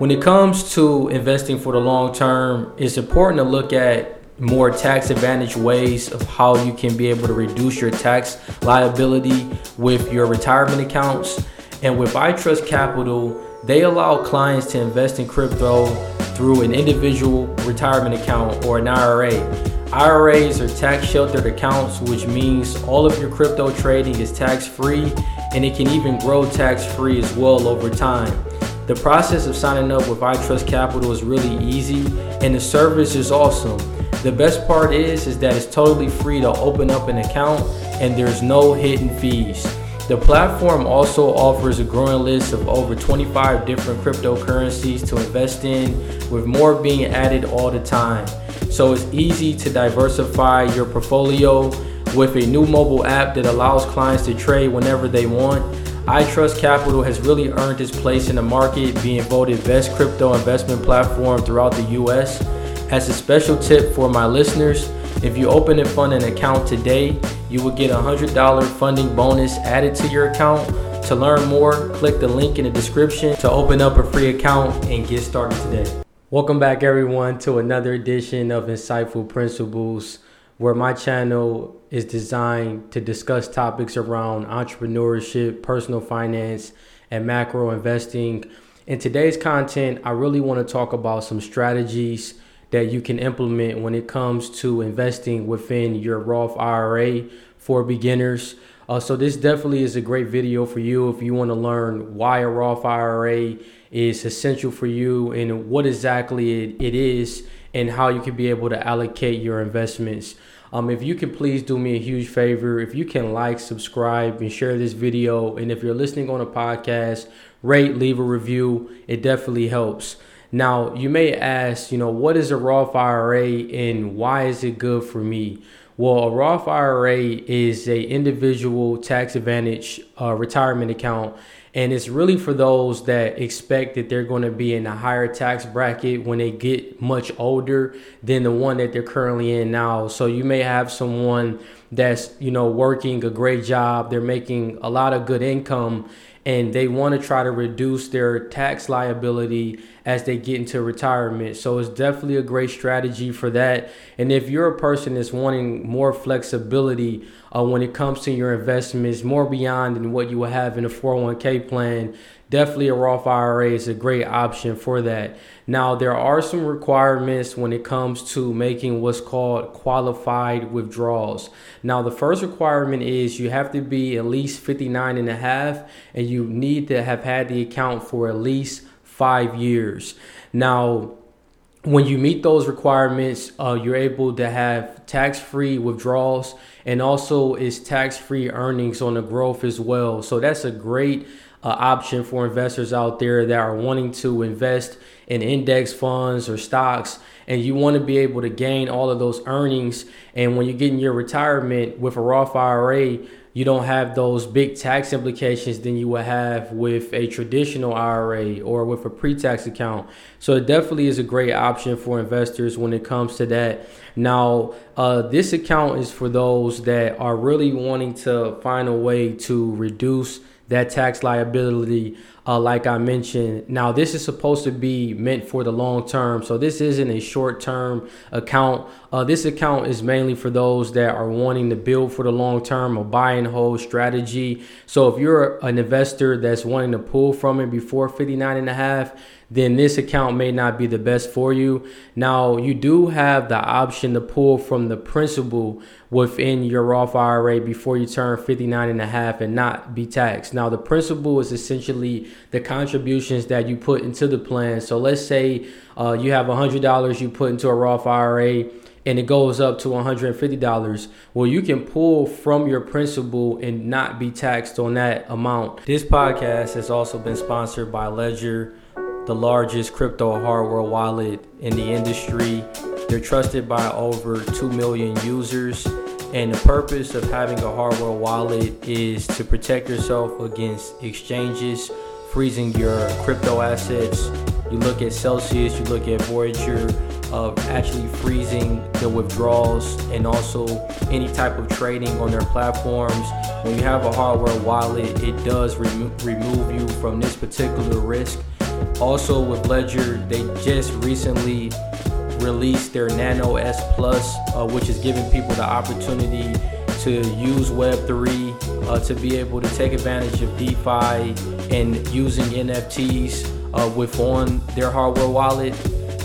When it comes to investing for the long term, it's important to look at more tax advantage ways of how you can be able to reduce your tax liability with your retirement accounts. And with iTrust Capital, they allow clients to invest in crypto through an individual retirement account or an IRA. IRAs are tax sheltered accounts, which means all of your crypto trading is tax free and it can even grow tax free as well over time. The process of signing up with iTrust Capital is really easy and the service is awesome. The best part is is that it's totally free to open up an account and there's no hidden fees. The platform also offers a growing list of over 25 different cryptocurrencies to invest in, with more being added all the time. So it's easy to diversify your portfolio with a new mobile app that allows clients to trade whenever they want. iTrust Capital has really earned its place in the market, being voted best crypto investment platform throughout the US. As a special tip for my listeners, if you open and fund an account today, you will get a $100 funding bonus added to your account. To learn more, click the link in the description to open up a free account and get started today. Welcome back, everyone, to another edition of Insightful Principles, where my channel is designed to discuss topics around entrepreneurship, personal finance, and macro investing. In today's content, I really want to talk about some strategies that you can implement when it comes to investing within your Roth IRA for beginners. Uh, so this definitely is a great video for you if you want to learn why a Roth IRA is essential for you and what exactly it, it is and how you can be able to allocate your investments. Um, if you can please do me a huge favor, if you can like, subscribe, and share this video, and if you're listening on a podcast, rate, leave a review. It definitely helps. Now, you may ask, you know, what is a Roth IRA and why is it good for me? Well, a Roth IRA is a individual tax advantage uh, retirement account, and it's really for those that expect that they're going to be in a higher tax bracket when they get much older than the one that they're currently in now. So you may have someone that's you know working a great job, they're making a lot of good income, and they want to try to reduce their tax liability as they get into retirement. So it's definitely a great strategy for that. And if you're a person that's wanting more flexibility uh, when it comes to your investments, more beyond than what you will have in a 401k plan, definitely a Roth IRA is a great option for that. Now, there are some requirements when it comes to making what's called qualified withdrawals. Now, the first requirement is you have to be at least 59 and a half, and you need to have had the account for at least five years. Now, when you meet those requirements, uh, you're able to have tax free withdrawals and also is tax free earnings on the growth as well. So that's a great uh, option for investors out there that are wanting to invest in index funds or stocks and you want to be able to gain all of those earnings and when you get in your retirement with a Roth IRA you don't have those big tax implications than you would have with a traditional IRA or with a pre-tax account. So it definitely is a great option for investors when it comes to that. Now, uh, this account is for those that are really wanting to find a way to reduce that tax liability, uh, like I mentioned. Now, this is supposed to be meant for the long term, so this isn't a short term account. Uh, this account is mainly for those that are wanting to build for the long term, a buy and hold strategy. So, if you're an investor that's wanting to pull from it before 59 and a half, then this account may not be the best for you. Now, you do have the option to pull from the principal within your Roth IRA before you turn 59 and a half and not be taxed. Now, the principal is essentially the contributions that you put into the plan. So let's say uh, you have $100 you put into a Roth IRA and it goes up to $150. Well, you can pull from your principal and not be taxed on that amount. This podcast has also been sponsored by Ledger the largest crypto hardware wallet in the industry. They're trusted by over 2 million users. And the purpose of having a hardware wallet is to protect yourself against exchanges freezing your crypto assets. You look at Celsius, you look at Voyager, of actually freezing the withdrawals and also any type of trading on their platforms. When you have a hardware wallet, it does remo- remove you from this particular risk Also with Ledger, they just recently released their Nano S Plus, uh, which is giving people the opportunity to use Web3 uh, to be able to take advantage of DeFi and using NFTs uh, with on their hardware wallet.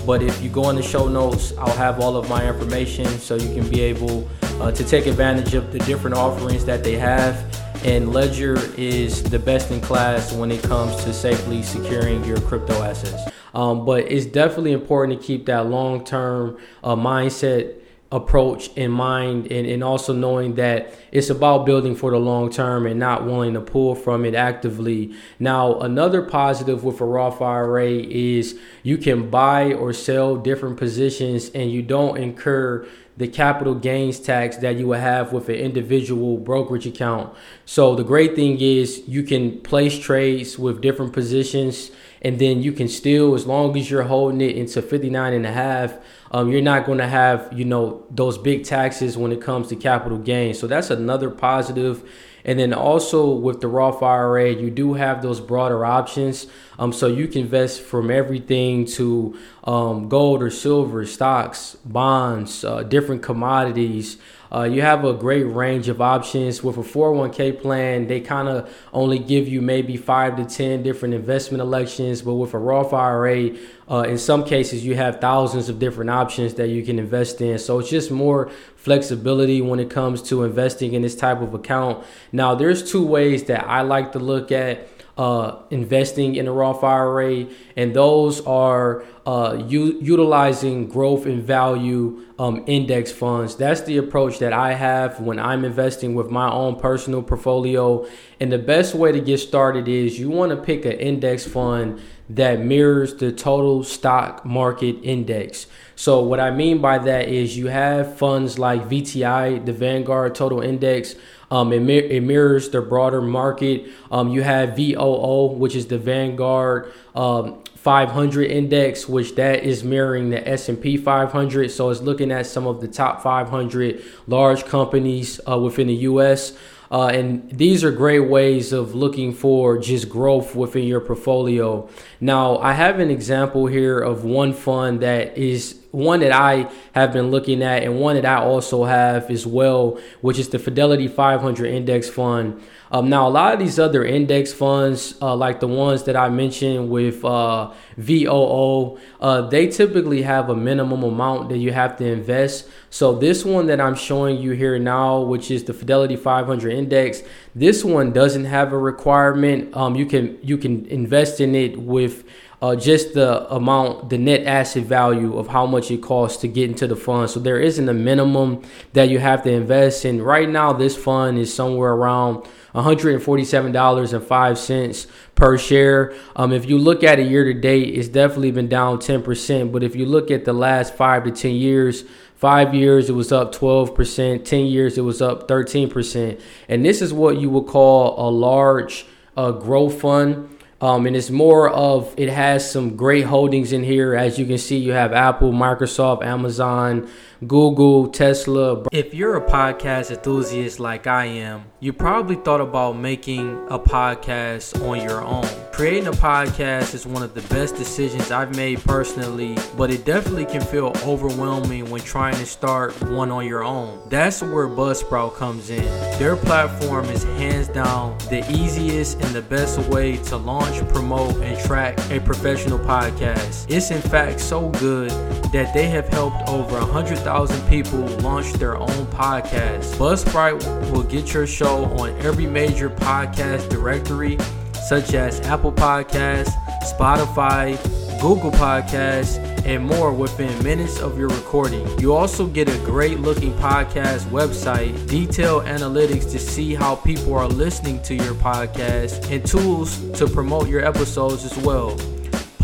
But if you go in the show notes, I'll have all of my information so you can be able uh, to take advantage of the different offerings that they have. And Ledger is the best in class when it comes to safely securing your crypto assets. Um, but it's definitely important to keep that long term uh, mindset approach in mind and, and also knowing that it's about building for the long term and not wanting to pull from it actively. Now, another positive with a Roth IRA is you can buy or sell different positions and you don't incur the capital gains tax that you would have with an individual brokerage account. So the great thing is you can place trades with different positions and then you can still as long as you're holding it into 59 and a half um, you're not going to have you know those big taxes when it comes to capital gains so that's another positive and then also with the Roth IRA, you do have those broader options. Um, so you can invest from everything to um, gold or silver, stocks, bonds, uh, different commodities. Uh, you have a great range of options with a 401k plan. They kind of only give you maybe five to 10 different investment elections, but with a Roth IRA, uh, in some cases, you have thousands of different options that you can invest in. So it's just more flexibility when it comes to investing in this type of account. Now, there's two ways that I like to look at uh, investing in a Roth IRA, and those are uh, u- utilizing growth and value um, index funds. That's the approach that I have when I'm investing with my own personal portfolio. And the best way to get started is you want to pick an index fund that mirrors the total stock market index. So, what I mean by that is you have funds like VTI, the Vanguard Total Index um, it, mir- it, mirrors the broader market. Um, you have VOO, which is the Vanguard um, 500 index, which that is mirroring the S&P 500. So it's looking at some of the top 500 large companies uh, within the U.S. Uh, and these are great ways of looking for just growth within your portfolio. Now, I have an example here of one fund that is one that I have been looking at, and one that I also have as well, which is the Fidelity 500 Index Fund. Um, now, a lot of these other index funds, uh, like the ones that I mentioned with uh, VOO, uh, they typically have a minimum amount that you have to invest. So, this one that I'm showing you here now, which is the Fidelity 500 Index, this one doesn't have a requirement. Um, you can you can invest in it with uh, just the amount, the net asset value of how much it costs to get into the fund. So there isn't a minimum that you have to invest in. Right now, this fund is somewhere around $147.05 per share. Um, if you look at it year to date, it's definitely been down 10%. But if you look at the last five to 10 years, Five years, it was up 12%. 10 years, it was up 13%. And this is what you would call a large uh, growth fund. Um, and it's more of it has some great holdings in here. As you can see, you have Apple, Microsoft, Amazon, Google, Tesla. If you're a podcast enthusiast like I am, you probably thought about making a podcast on your own. Creating a podcast is one of the best decisions I've made personally, but it definitely can feel overwhelming when trying to start one on your own. That's where Buzzsprout comes in. Their platform is hands down the easiest and the best way to launch, promote, and track a professional podcast. It's in fact so good that they have helped over 100,000 people launch their own podcast. Buzzsprout will get your show on every major podcast directory such as Apple Podcasts, Spotify, Google Podcasts, and more within minutes of your recording. You also get a great looking podcast website, detailed analytics to see how people are listening to your podcast, and tools to promote your episodes as well.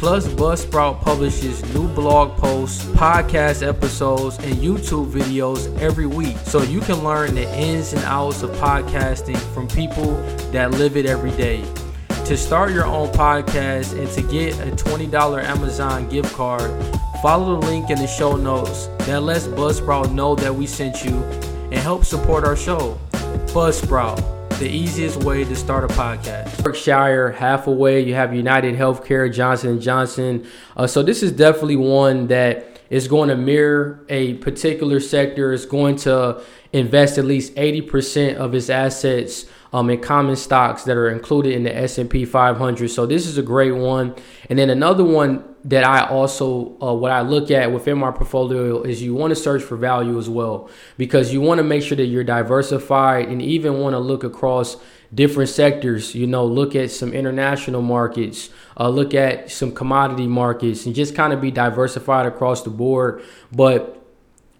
Plus, Buzzsprout publishes new blog posts, podcast episodes, and YouTube videos every week so you can learn the ins and outs of podcasting from people that live it every day to start your own podcast and to get a $20 Amazon gift card, follow the link in the show notes that lets Buzzsprout know that we sent you and help support our show. Buzzsprout, the easiest way to start a podcast. Berkshire Hathaway, you have United Healthcare, Johnson & Johnson. Uh, so this is definitely one that is going to mirror a particular sector, is going to invest at least 80% of its assets um, in common stocks that are included in the S&P 500. So this is a great one. And then another one that I also uh, what I look at within my portfolio is you want to search for value as well because you want to make sure that you're diversified and even want to look across different sectors. You know, look at some international markets, uh, look at some commodity markets, and just kind of be diversified across the board. But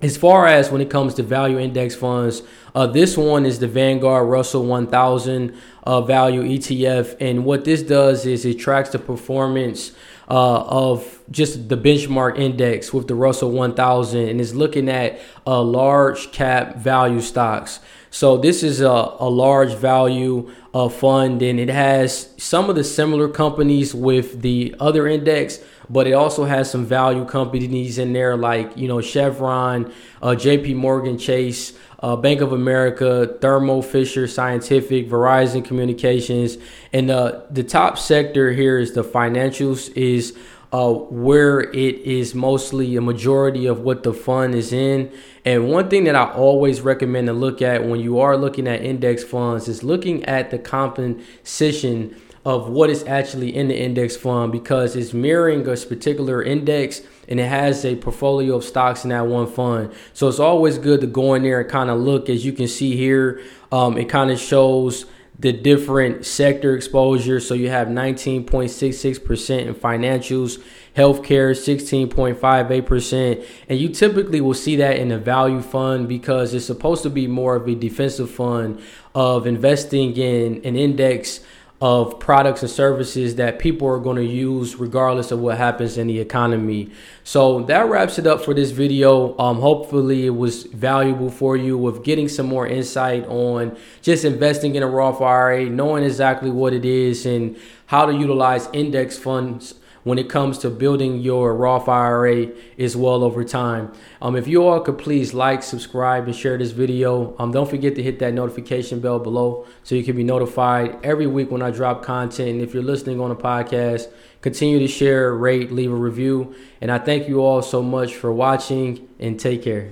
as far as when it comes to value index funds, uh, this one is the Vanguard Russell 1000 uh, value ETF. And what this does is it tracks the performance uh, of just the benchmark index with the Russell 1000 and is looking at uh, large cap value stocks. So this is a, a large value uh, fund and it has some of the similar companies with the other index, but it also has some value companies in there like, you know, Chevron, uh, JP Morgan Chase, uh, Bank of America, Thermo Fisher Scientific, Verizon Communications. And uh, the top sector here is the financials is uh, where it is mostly a majority of what the fund is in. And one thing that I always recommend to look at when you are looking at index funds is looking at the composition of what is actually in the index fund because it's mirroring a particular index and it has a portfolio of stocks in that one fund. So it's always good to go in there and kind of look. As you can see here, um, it kind of shows the different sector exposure. So you have 19.66% in financials, healthcare 16.58%. And you typically will see that in a value fund because it's supposed to be more of a defensive fund of investing in an index of products and services that people are going to use regardless of what happens in the economy. So that wraps it up for this video. Um, hopefully it was valuable for you with getting some more insight on just investing in a Roth IRA, knowing exactly what it is and how to utilize index funds when it comes to building your Roth IRA as well over time. Um, if you all could please like, subscribe, and share this video. Um, don't forget to hit that notification bell below so you can be notified every week when I drop content. And if you're listening on a podcast, continue to share, rate, leave a review. And I thank you all so much for watching and take care.